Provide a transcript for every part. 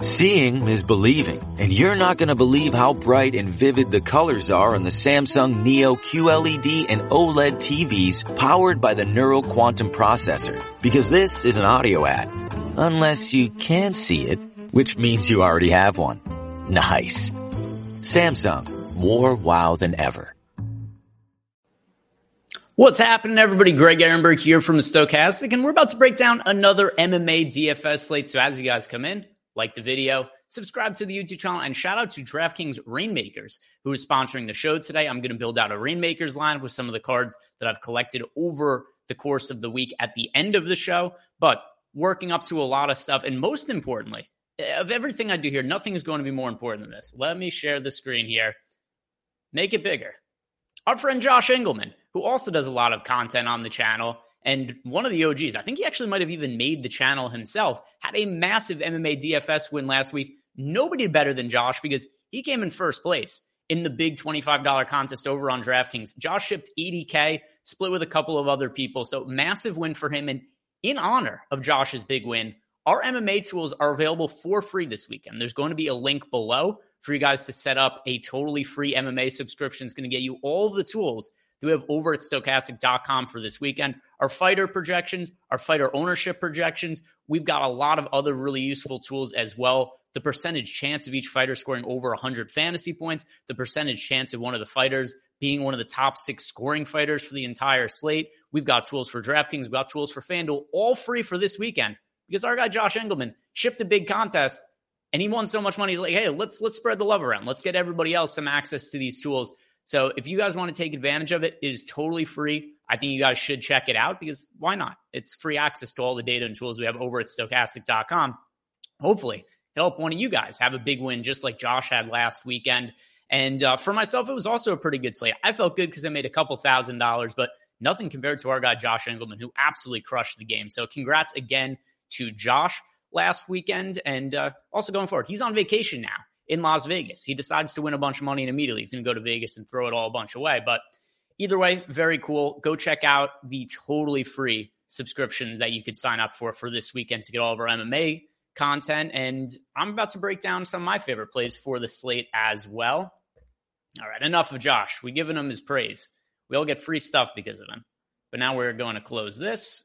Seeing is believing, and you're not going to believe how bright and vivid the colors are on the Samsung Neo QLED and OLED TVs powered by the Neural Quantum Processor. Because this is an audio ad. Unless you can see it, which means you already have one. Nice. Samsung, more wow than ever. What's happening, everybody? Greg Ehrenberg here from Stokastic, and we're about to break down another MMA DFS slate. So as you guys come in, like the video, subscribe to the YouTube channel, and shout out to DraftKings Reignmakers, who is sponsoring the show today. I'm going to build out a Reignmakers line with some of the cards that I've collected over the course of the week at the end of the show, but working up to a lot of stuff. And most importantly, eh, of everything I do here, nothing is going to be more important than this. Let me share the screen here, make it bigger. Our friend Josh Engelman, who also does a lot of content on the channel, and one of the OGs, I think he actually might have even made the channel himself, had a massive MMA DFS win last week. Nobody better than Josh because he came in first place in the big $25 contest over on DraftKings. Josh shipped 80K, split with a couple of other people. So massive win for him. And in honor of Josh's big win, our MMA tools are available for free this weekend. There's going to be a link below for you guys to set up a totally free MMA subscription. It's going to get you all the tools that we have over at stokastic.com for this weekend. Our fighter projections, our fighter ownership projections. We've got a lot of other really useful tools as well. The percentage chance of each fighter scoring over 100 fantasy points, the percentage chance of one of the fighters being one of the top six scoring fighters for the entire slate. We've got tools for DraftKings, we've got tools for FanDuel, all free for this weekend because our guy Josh Engelman shipped a big contest and he won so much money. He's like, hey, let's let's spread the love around. Let's get everybody else some access to these tools. So if you guys want to take advantage of it, it is totally free. I think you guys should check it out because why not? It's free access to all the data and tools we have over at stokastic.com. Hopefully, help one of you guys have a big win just like Josh had last weekend. And uh, for myself, it was also a pretty good slate. I felt good because I made a couple thousand dollars, but nothing compared to our guy Josh Engelman, who absolutely crushed the game. So congrats again to Josh last weekend and uh, also going forward. He's on vacation now in Las Vegas. He decides to win a bunch of money and immediately he's going to go to Vegas and throw it all a bunch away. But either way, very cool. Go check out the totally free subscription that you could sign up for for this weekend to get all of our MMA content. And I'm about to break down some of my favorite plays for the slate as well. All right, enough of Josh. We've given him his praise. We all get free stuff because of him. But now we're going to close this.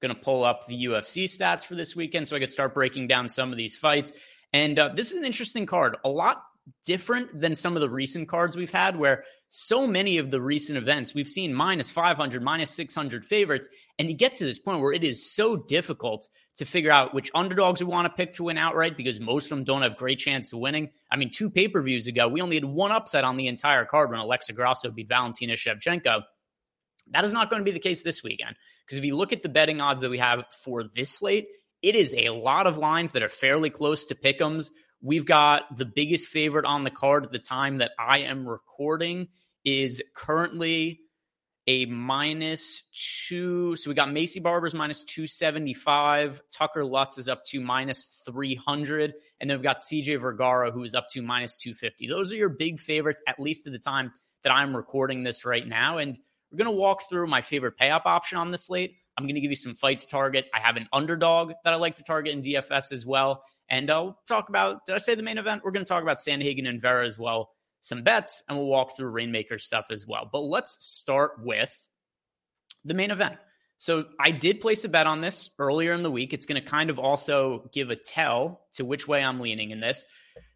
Going to pull up the UFC stats for this weekend so I could start breaking down some of these fights. And uh, this is an interesting card, a lot different than some of the recent cards we've had, where so many of the recent events we've seen minus 500, minus 600 favorites. And you get to this point where it is so difficult to figure out which underdogs we want to pick to win outright because most of them don't have great chance of winning. I mean, two pay per views ago, we only had one upset on the entire card when Alexa Grasso beat Valentina Shevchenko. That is not going to be the case this weekend because if you look at the betting odds that we have for this slate, it is a lot of lines that are fairly close to pick'ems. We've got the biggest favorite on the card at the time that I am recording is currently a minus two. So we got Maycee Barber's minus 275. Tucker Lutz is up to minus 300. And then we've got CJ Vergara, who is up to minus 250. Those are your big favorites, at least at the time that I'm recording this right now. And we're going to walk through my favorite pay up option on this slate. I'm going to give you some fight to target. I have an underdog that I like to target in DFS as well. And I'll talk about, did I say the main event? We're going to talk about Sandhagen and Vera as well, some bets, and we'll walk through Reignmaker stuff as well. But let's start with the main event. So I did place a bet on this earlier in the week. It's going to kind of also give a tell to which way I'm leaning in this.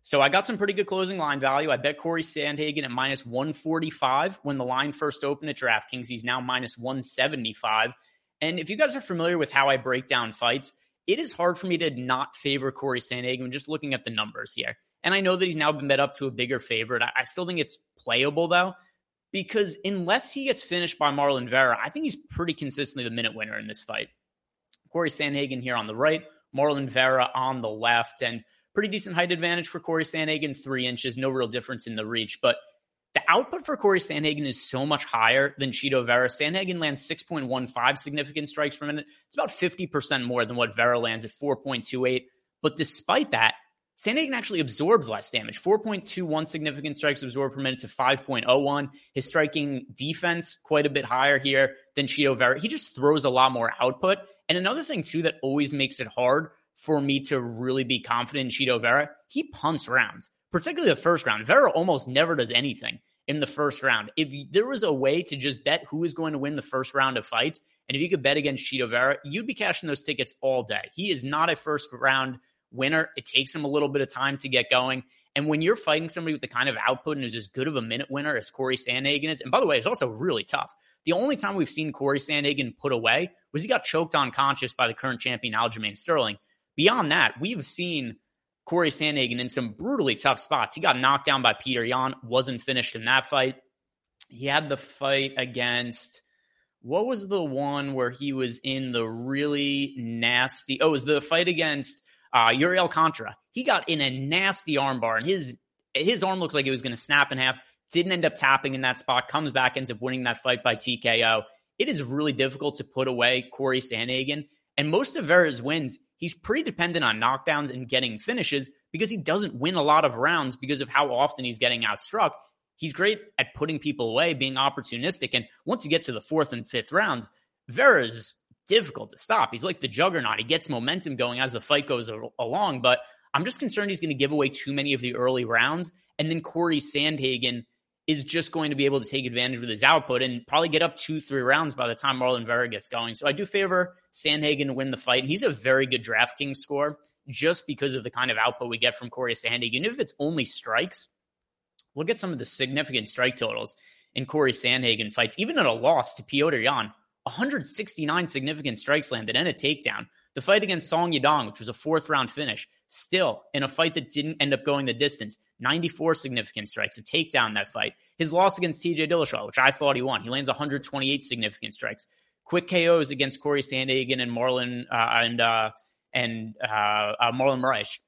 So I got some pretty good closing line value. I bet Corey Sandhagen at minus 145 when the line first opened at DraftKings. He's now minus 175. And if you guys are familiar with how I break down fights, it is hard for me to not favor Corey Sandhagen just looking at the numbers here. And I know that he's now been bet up to a bigger favorite. I, I still think it's playable though, because unless he gets finished by Marlon Vera, I think he's pretty consistently the minute winner in this fight. Corey Sandhagen here on the right, Marlon Vera on the left. And Pretty decent height advantage for Corey Sandhagen, three inches, no real difference in the reach. But the output for Corey Sandhagen is so much higher than Chito Vera. Sandhagen lands 6.15 significant strikes per minute. It's about 50% more than what Vera lands at 4.28. But despite that, Sandhagen actually absorbs less damage 4.21 significant strikes absorbed per minute to 5.01. His striking defense quite a bit higher here than Chito Vera. He just throws a lot more output. And another thing, too, that always makes it hard for me to really be confident in Chito Vera, he punts rounds, particularly the first round. Vera almost never does anything in the first round. If there was a way to just bet who is going to win the first round of fights, and if you could bet against Chito Vera, you'd be cashing those tickets all day. He is not a first round winner. It takes him a little bit of time to get going. And when you're fighting somebody with the kind of output and who's as good of a minute winner as Corey Sandhagen is, and by the way, it's also really tough. The only time we've seen Corey Sandhagen put away was he got choked unconscious by the current champion Aljamain Sterling. Beyond that, we've seen Corey Sandhagen in some brutally tough spots. He got knocked down by Petr Yan, wasn't finished in that fight. He had the fight against what was the one where he was in the really nasty? Oh, it was the fight against uh, Iuri Alcantara. He got in a nasty armbar, and his his arm looked like it was going to snap in half. Didn't end up tapping in that spot. Comes back, ends up winning that fight by TKO. It is really difficult to put away Corey Sandhagen. And most of Vera's wins, he's pretty dependent on knockdowns and getting finishes because he doesn't win a lot of rounds because of how often he's getting outstruck. He's great at putting people away, being opportunistic. And once you get to the fourth and fifth rounds, Vera's difficult to stop. He's like the juggernaut. He gets momentum going as the fight goes along, but I'm just concerned he's going to give away too many of the early rounds. And then Corey Sandhagen is just going to be able to take advantage with his output and probably get up two, three rounds by the time Marlon Vera gets going. So I do favor Sandhagen to win the fight. He's a very good DraftKings score just because of the kind of output we get from Corey Sandhagen. Even if it's only strikes, look at some of the significant strike totals in Corey Sandhagen fights, even at a loss to Petr Yan. 169 significant strikes landed and a takedown. The fight against Song Yadong, which was a fourth round finish, still in a fight that didn't end up going the distance, 94 significant strikes, a takedown that fight. His loss against TJ Dillashaw, which I thought he won, he lands 128 significant strikes. Quick KOs against Corey Sandhagen and Marlon uh, and uh, and uh, uh Marlon Moraes.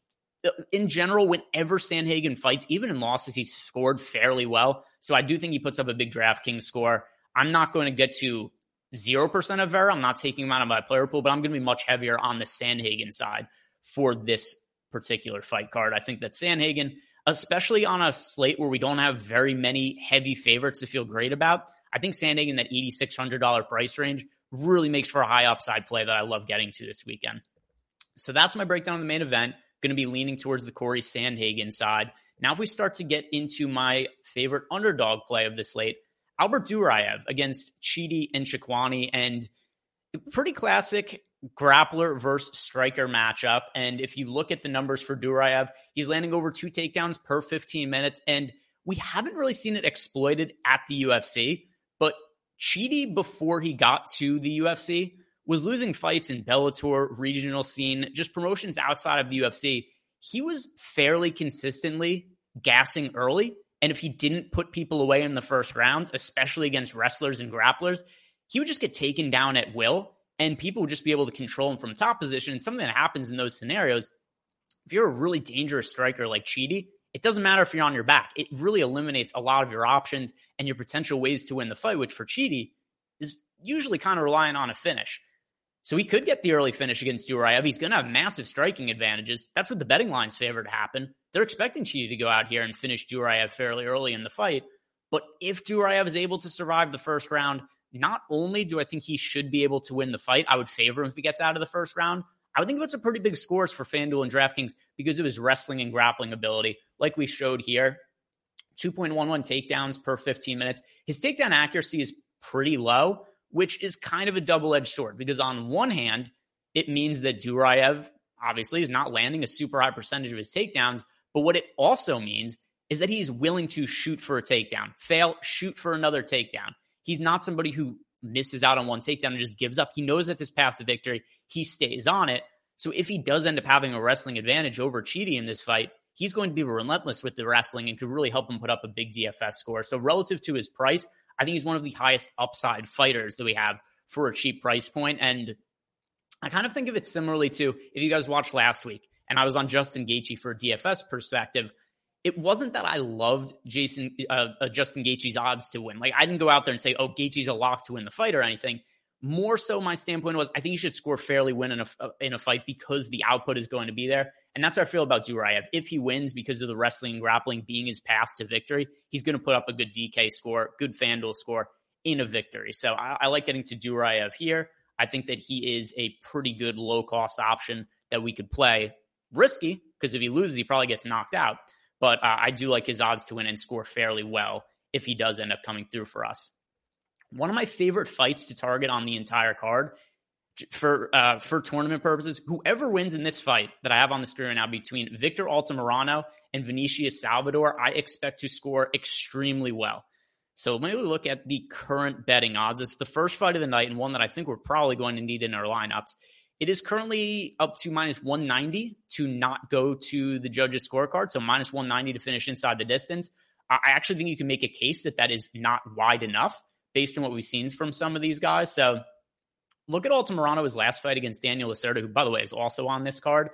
In general, whenever Sandhagen fights, even in losses, he's scored fairly well. So I do think he puts up a big DraftKings score. I'm not going to get to 0% of Vera. I'm not taking him out of my player pool, but I'm going to be much heavier on the Sandhagen side for this particular fight card. I think that Sandhagen, especially on a slate where we don't have very many heavy favorites to feel great about, I think Sandhagen, that $8,600 price range, really makes for a high upside play that I love getting to this weekend. So that's my breakdown of the main event. Going to be leaning towards the Corey Sandhagen side. Now, if we start to get into my favorite underdog play of the slate, Albert Duraev against Chidi Njokuani, and pretty classic grappler versus striker matchup. And if you look at the numbers for Duraev, he's landing over two takedowns per 15 minutes. And we haven't really seen it exploited at the UFC, but Chidi, before he got to the UFC, was losing fights in Bellator, regional scene, just promotions outside of the UFC. He was fairly consistently gassing early and if he didn't put people away in the first round, especially against wrestlers and grapplers, he would just get taken down at will and people would just be able to control him from top position. And something that happens in those scenarios, if you're a really dangerous striker like Chidi, it doesn't matter if you're on your back. It really eliminates a lot of your options and your potential ways to win the fight, which for Chidi is usually kind of relying on a finish. So he could get the early finish against Duraev. He's going to have massive striking advantages. That's what the betting lines favor to happen. They're expecting Chidi to go out here and finish Duraev fairly early in the fight. But if Duraev is able to survive the first round, not only do I think he should be able to win the fight, I would favor him if he gets out of the first round. I would think that's a pretty big scores for FanDuel and DraftKings because of his wrestling and grappling ability, like we showed here. 2.11 takedowns per 15 minutes. His takedown accuracy is pretty low, which is kind of a double edged sword because on one hand, it means that Duraev obviously is not landing a super high percentage of his takedowns. But what it also means is that he's willing to shoot for a takedown, fail, shoot for another takedown. He's not somebody who misses out on one takedown and just gives up. He knows that's his path to victory. He stays on it. So if he does end up having a wrestling advantage over Chidi in this fight, he's going to be relentless with the wrestling and could really help him put up a big DFS score. So relative to his price, I think he's one of the highest upside fighters that we have for a cheap price point. And I kind of think of it similarly to if you guys watched last week and I was on Justin Gaethje for a DFS perspective, it wasn't that I loved Jason uh, uh, Justin Gaethje's odds to win. Like I didn't go out there and say, "Oh, Gaethje's a lock to win the fight" or anything. More so, my standpoint was I think you should score fairly win in a uh, in a fight because the output is going to be there, and that's how I feel about Duraev. If he wins because of the wrestling and grappling being his path to victory, he's going to put up a good DK score, good FanDuel score in a victory. So I, I like getting to Duraev here. I think that he is a pretty good low cost option that we could play. Risky because if he loses, he probably gets knocked out. But uh, I do like his odds to win and score fairly well if he does end up coming through for us. One of my favorite fights to target on the entire card for uh, for tournament purposes, whoever wins in this fight that I have on the screen right now between Victor Altamirano and Vinicius Salvador, I expect to score extremely well. So let me look at the current betting odds. It's the first fight of the night and one that I think we're probably going to need in our lineups. It is currently up to minus 190 to not go to the judges' scorecard. So minus 190 to finish inside the distance. I actually think you can make a case that that is not wide enough based on what we've seen from some of these guys. So look at Altamirano's last fight against Daniel Lacerda, who, by the way, is also on this card.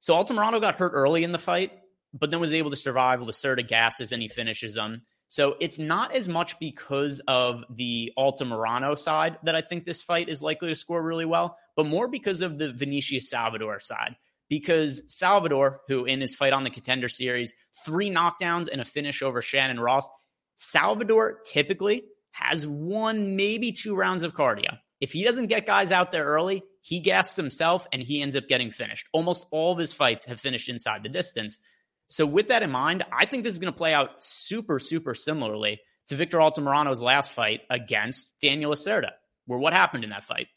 So Altamirano got hurt early in the fight, but then was able to survive. Lacerda gasses and he finishes them. So it's not as much because of the Altamirano side that I think this fight is likely to score really well, but more because of the Vinicius Salvador side. Because Salvador, who in his fight on the contender series, three knockdowns and a finish over Shannon Ross, Salvador typically has one, maybe two rounds of cardio. If he doesn't get guys out there early, he gasses himself and he ends up getting finished. Almost all of his fights have finished inside the distance. So, with that in mind, I think this is going to play out super, super similarly to Victor Altamirano's last fight against Daniel Lacerda, where what happened in that fight?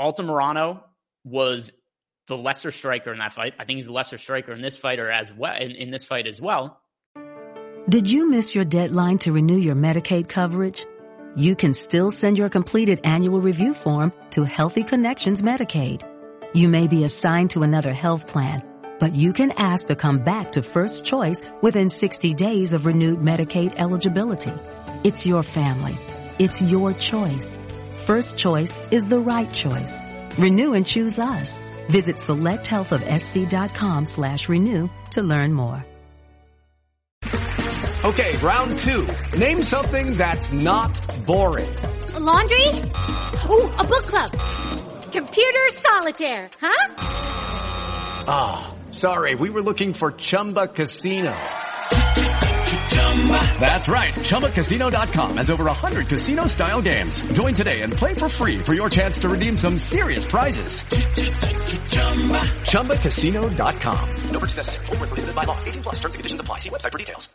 Altamirano was the lesser striker in that fight. I think he's the lesser striker in this fight or as well in, in this fight as well. Did you miss your deadline to renew your Medicaid coverage? You can still send your completed annual review form to Healthy Connections Medicaid. You may be assigned to another health plan but you can ask to come back to First Choice within 60 days of renewed Medicaid eligibility. It's your family. It's your choice. First Choice is the right choice. Renew and choose us. Visit selecthealthofsc.com slash renew to learn more. Okay, round two. Name something that's not boring. A laundry? Ooh, a book club. Computer solitaire, huh? Ah. Sorry, we were looking for Chumba Casino. That's right. ChumbaCasino.com has over 100 casino style games. Join today and play for free for your chance to redeem some serious prizes. ChumbaCasino.com. No purchase necessary. Full prohibited by law. 18 plus terms and conditions apply. See website for details.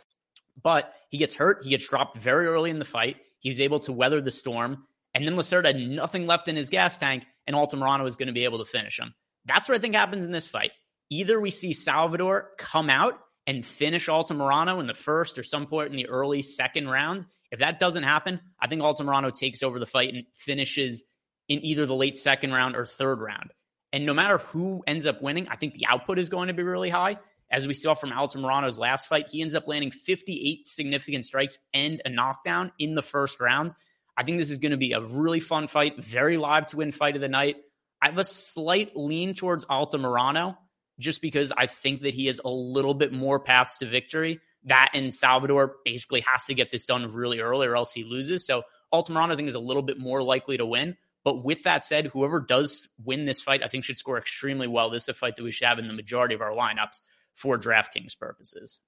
But he gets hurt. He gets dropped very early in the fight. He was able to weather the storm. And then Lacerda had nothing left in his gas tank, and Altamirano is going to be able to finish him. That's what I think happens in this fight either we see Salvador come out and finish Altamirano in the first or some point in the early second round. If that doesn't happen, I think Altamirano takes over the fight and finishes in either the late second round or third round. And no matter who ends up winning, I think the output is going to be really high. As we saw from Altamirano's last fight, he ends up landing 58 significant strikes and a knockdown in the first round. I think this is going to be a really fun fight, very live to win fight of the night. I have a slight lean towards Altamirano just because I think that he has a little bit more paths to victory. That and Salvador basically has to get this done really early or else he loses. So Altamirano, I think, is a little bit more likely to win. But with that said, whoever does win this fight, I think should score extremely well. This is a fight that we should have in the majority of our lineups for DraftKings purposes.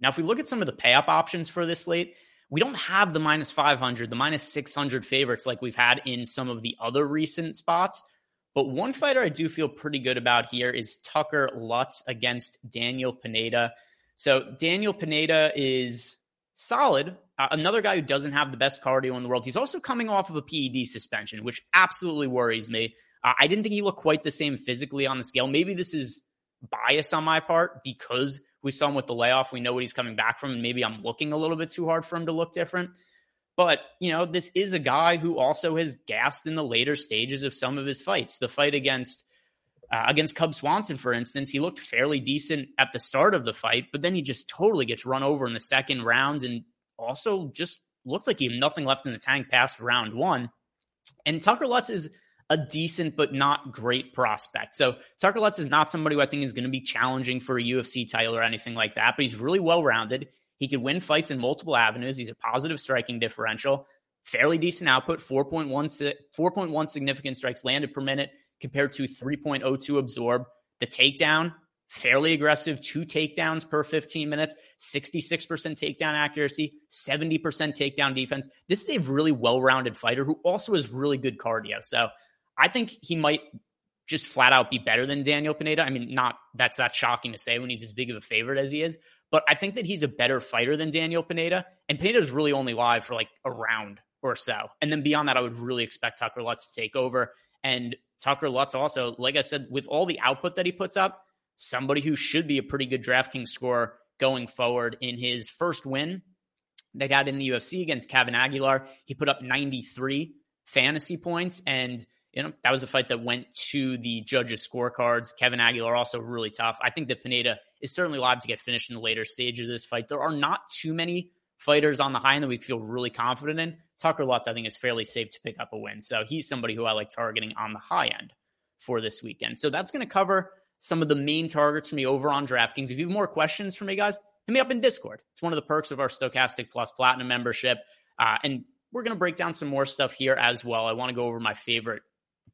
Now, if we look at some of the pay up options for this slate, we don't have the minus 500, the minus 600 favorites like we've had in some of the other recent spots. But one fighter I do feel pretty good about here is Tucker Lutz against Daniel Pineda. So Daniel Pineda is solid. Uh, another guy who doesn't have the best cardio in the world. He's also coming off of a PED suspension, which absolutely worries me. Uh, I didn't think he looked quite the same physically on the scale. Maybe this is bias on my part because we saw him with the layoff. We know what he's coming back from, and maybe I'm looking a little bit too hard for him to look different. But, you know, this is a guy who also has gassed in the later stages of some of his fights. The fight against uh, against Cub Swanson, for instance, he looked fairly decent at the start of the fight, but then he just totally gets run over in the second round and also just looks like he had nothing left in the tank past round one. And Tucker Lutz is a decent but not great prospect. So Tucker Lutz is not somebody who I think is going to be challenging for a UFC title or anything like that, but he's really well rounded. He could win fights in multiple avenues. He's a positive striking differential, fairly decent output, 4.1, 4.1 significant strikes landed per minute compared to 3.02 absorb. The takedown, fairly aggressive, two takedowns per 15 minutes, 66% takedown accuracy, 70% takedown defense. This is a really well rounded fighter who also has really good cardio. So I think he might just flat out be better than Daniel Pineda. I mean, not that's not shocking to say when he's as big of a favorite as he is, but I think that he's a better fighter than Daniel Pineda. And Pineda's really only live for like a round or so. And then beyond that, I would really expect Tucker Lutz to take over. And Tucker Lutz also, like I said, with all the output that he puts up, somebody who should be a pretty good DraftKings score going forward in his first win they got in the UFC against Kevin Aguilar. He put up 93 fantasy points and you know, that was a fight that went to the judges' scorecards. Kevin Aguilar also really tough. I think that Pineda is certainly live to get finished in the later stages of this fight. There are not too many fighters on the high end that we feel really confident in. Tucker Lutz, I think, is fairly safe to pick up a win. So he's somebody who I like targeting on the high end for this weekend. So that's going to cover some of the main targets for me over on DraftKings. If you have more questions for me, guys, hit me up in Discord. It's one of the perks of our Stokastic Plus Platinum membership. Uh, and we're going to break down some more stuff here as well. I want to go over my favorite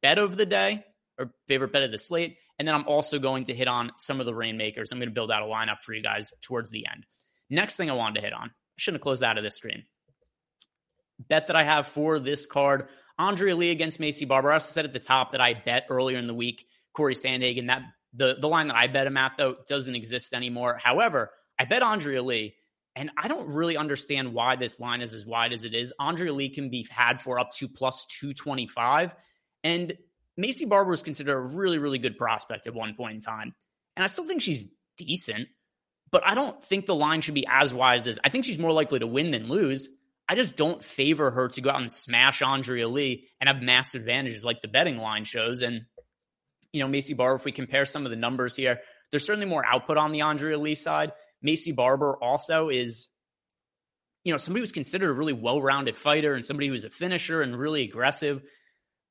bet of the day or favorite bet of the slate. And then I'm also going to hit on some of the Reignmakers. I'm going to build out a lineup for you guys towards the end. Next thing I wanted to hit on, I shouldn't have closed out of this screen. Bet that I have for this card, Andrea Lee against Maycee Barber. I also said at the top that I bet earlier in the week Corey Sandhagen. That the the line that I bet him at though doesn't exist anymore. However, I bet Andrea Lee, and I don't really understand why this line is as wide as it is. Andrea Lee can be had for up to plus two twenty five. And Maycee Barber was considered a really, really good prospect at one point in time. And I still think she's decent, but I don't think the line should be as wide as. I think she's more likely to win than lose. I just don't favor her to go out and smash Andrea Lee and have massive advantages like the betting line shows. And, you know, Maycee Barber, if we compare some of the numbers here, there's certainly more output on the Andrea Lee side. Maycee Barber also is, you know, somebody who's considered a really well rounded fighter and somebody who's a finisher and really aggressive.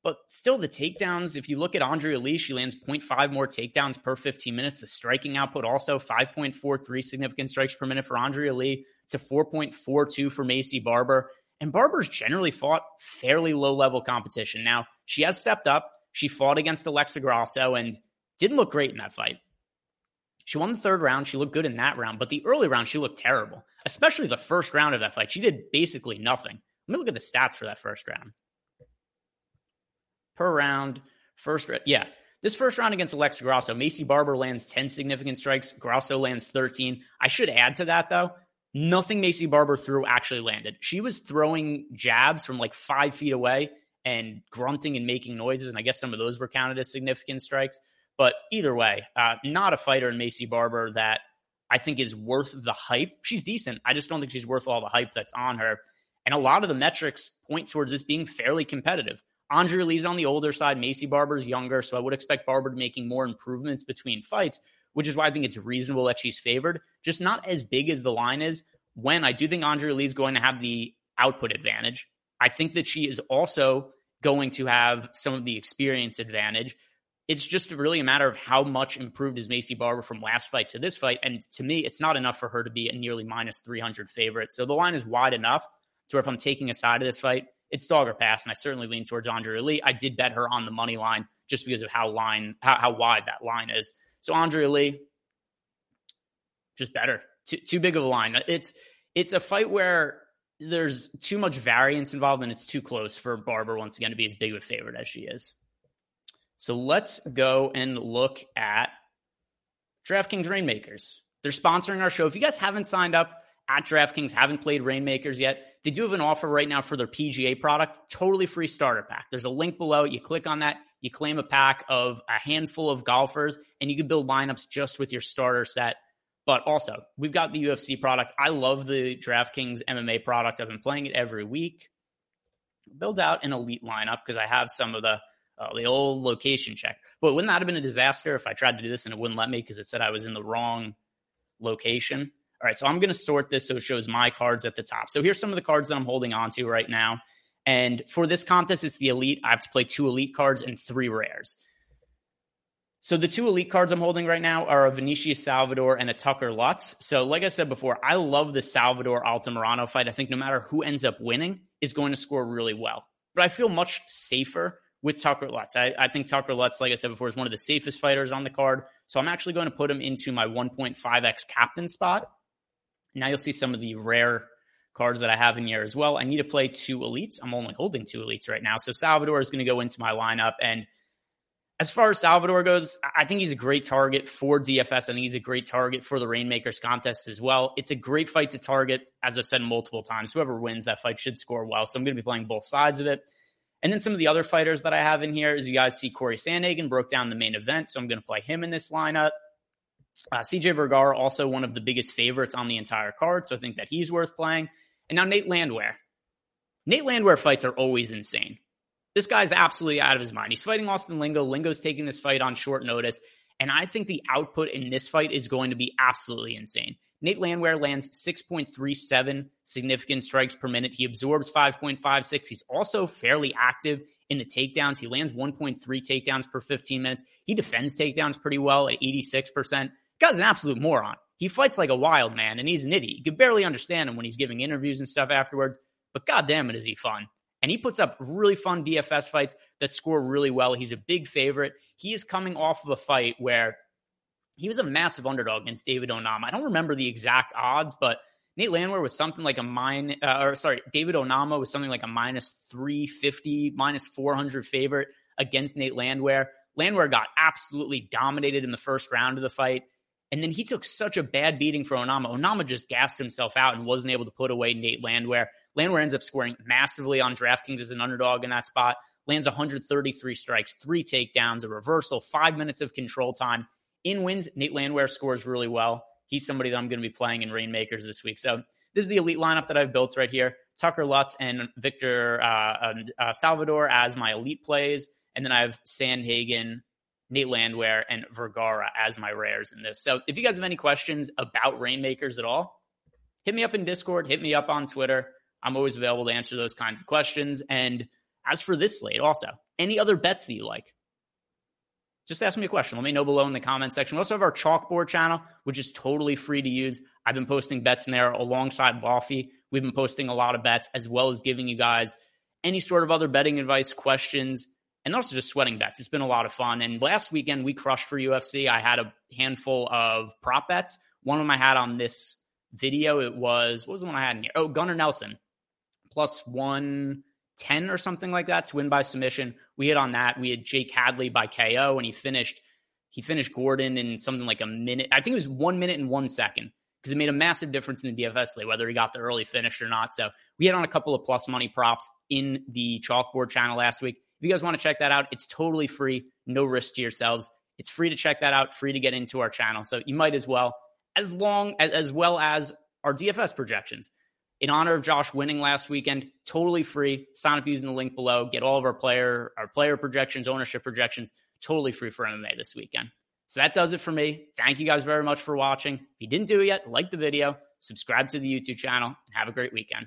But still, the takedowns, if you look at Andrea Lee, she lands 0.5 more takedowns per 15 minutes. The striking output also 5.43 significant strikes per minute for Andrea Lee to 4.42 for Maycee Barber. And Barber's generally fought fairly low level competition. Now, she has stepped up. She fought against Alexa Grasso and didn't look great in that fight. She won the third round. She looked good in that round, but the early round, she looked terrible, especially the first round of that fight. She did basically nothing. Let me look at the stats for that first round per round. First, yeah, this first round against Alexa Grasso, Maycee Barber lands 10 significant strikes. Grasso lands 13. I should add to that, though, nothing Maycee Barber threw actually landed. She was throwing jabs from like five feet away and grunting and making noises. And I guess some of those were counted as significant strikes. But either way, uh, not a fighter in Maycee Barber that I think is worth the hype. She's decent. I just don't think she's worth all the hype that's on her. And a lot of the metrics point towards this being fairly competitive. Andrea Lee's on the older side. Maycee Barber's younger. So I would expect Barber to making more improvements between fights, which is why I think it's reasonable that she's favored. Just not as big as the line is when I do think Andrea Lee's going to have the output advantage. I think that she is also going to have some of the experience advantage. It's just really a matter of how much improved is Maycee Barber from last fight to this fight. And to me, it's not enough for her to be a nearly minus 300 favorite. So the line is wide enough to where if I'm taking a side of this fight, it's dog or pass, and I certainly lean towards Andrea Lee. I did bet her on the money line just because of how line how, how wide that line is. So Andrea Lee, just better. Too, too big of a line. It's it's a fight where there's too much variance involved, and it's too close for Barber once again to be as big of a favorite as she is. So let's go and look at DraftKings Reignmakers. They're sponsoring our show. If you guys haven't signed up at DraftKings, haven't played Reignmakers yet, they do have an offer right now for their PGA product, totally free starter pack. There's a link below. You click on that, you claim a pack of a handful of golfers, and you can build lineups just with your starter set. But also, we've got the UFC product. I love the DraftKings MMA product. I've been playing it every week. Build out an elite lineup because I have some of the uh, the old location check. But wouldn't that have been a disaster if I tried to do this and it wouldn't let me because it said I was in the wrong location? All right, so I'm going to sort this so it shows my cards at the top. So here's some of the cards that I'm holding on to right now. And for this contest, it's the elite. I have to play two elite cards and three rares. So the two elite cards I'm holding right now are a Vinicius Salvador and a Tucker Lutz. So like I said before, I love the Salvador Altamirano fight. I think no matter who ends up winning is going to score really well. But I feel much safer with Tucker Lutz. I, I think Tucker Lutz, like I said before, is one of the safest fighters on the card. So I'm actually going to put him into my 1.5x captain spot. Now you'll see some of the rare cards that I have in here as well. I need to play two elites. I'm only holding two elites right now. So Salvador is going to go into my lineup and – as far as Salvador goes, I think he's a great target for DFS. I think he's a great target for the Reignmakers contest as well. It's a great fight to target, as I've said multiple times. Whoever wins that fight should score well. So I'm going to be playing both sides of it. And then some of the other fighters that I have in here, as you guys see, Corey Sandhagen broke down the main event. So I'm going to play him in this lineup. Uh, CJ Vergara, also one of the biggest favorites on the entire card. So I think that he's worth playing. And now Nate Landwehr. Nate Landwehr fights are always insane. This guy's absolutely out of his mind. He's fighting Austin Lingo. Lingo's taking this fight on short notice. And I think the output in this fight is going to be absolutely insane. Nate Landwehr lands 6.37 significant strikes per minute. He absorbs 5.56. He's also fairly active in the takedowns. He lands 1.3 takedowns per 15 minutes. He defends takedowns pretty well at 86%. Guy's an absolute moron. He fights like a wild man and he's an idiot. You can barely understand him when he's giving interviews and stuff afterwards, but goddamn it, is he fun. And he puts up really fun DFS fights that score really well. He's a big favorite. He is coming off of a fight where he was a massive underdog against David Onama. I don't remember the exact odds, but Nate Landwehr was something like a mine, uh, or sorry, David Onama was something like a minus 350, minus 400 favorite against Nate Landwehr. Landwehr got absolutely dominated in the first round of the fight. And then he took such a bad beating for Onama. Onama just gassed himself out and wasn't able to put away Nate Landwehr. Landwehr ends up scoring massively on DraftKings as an underdog in that spot. Lands 133 strikes, three takedowns, a reversal, five minutes of control time. In wins, Nate Landwehr scores really well. He's somebody that I'm going to be playing in Reignmakers this week. So this is the elite lineup that I've built right here. Tucker Lutz and Victor uh, uh, Salvador as my elite plays. And then I have Sandhagen, Nate Landwehr, and Vergara as my rares in this. So if you guys have any questions about Reignmakers at all, hit me up in Discord, hit me up on Twitter. I'm always available to answer those kinds of questions. And as for this slate, also, any other bets that you like? Just ask me a question. Let me know below in the comment section. We also have our chalkboard channel, which is totally free to use. I've been posting bets in there alongside Lofty. We've been posting a lot of bets as well as giving you guys any sort of other betting advice, questions, and also just sweating bets. It's been a lot of fun. And last weekend we crushed for UFC. I had a handful of prop bets. One of them I had on this video. It was what was the one I had in here? Oh, Gunnar Nelson plus 110 or something like that to win by submission. We hit on that. We had Jake Hadley by KO and he finished he finished Gordon in something like a minute. I think it was one minute and one second because it made a massive difference in the DFS slate, whether he got the early finish or not. So we had on a couple of plus money props in the chalkboard channel last week. If you guys want to check that out, it's totally free, no risk to yourselves. It's free to check that out, free to get into our channel. So you might as well, as long as, as well as our DFS projections in honor of Josh winning last weekend, totally free. Sign up using the link below. Get all of our player, our player projections, ownership projections, totally free for MMA this weekend. So that does it for me. Thank you guys very much for watching. If you didn't do it yet, like the video, subscribe to the YouTube channel, and have a great weekend.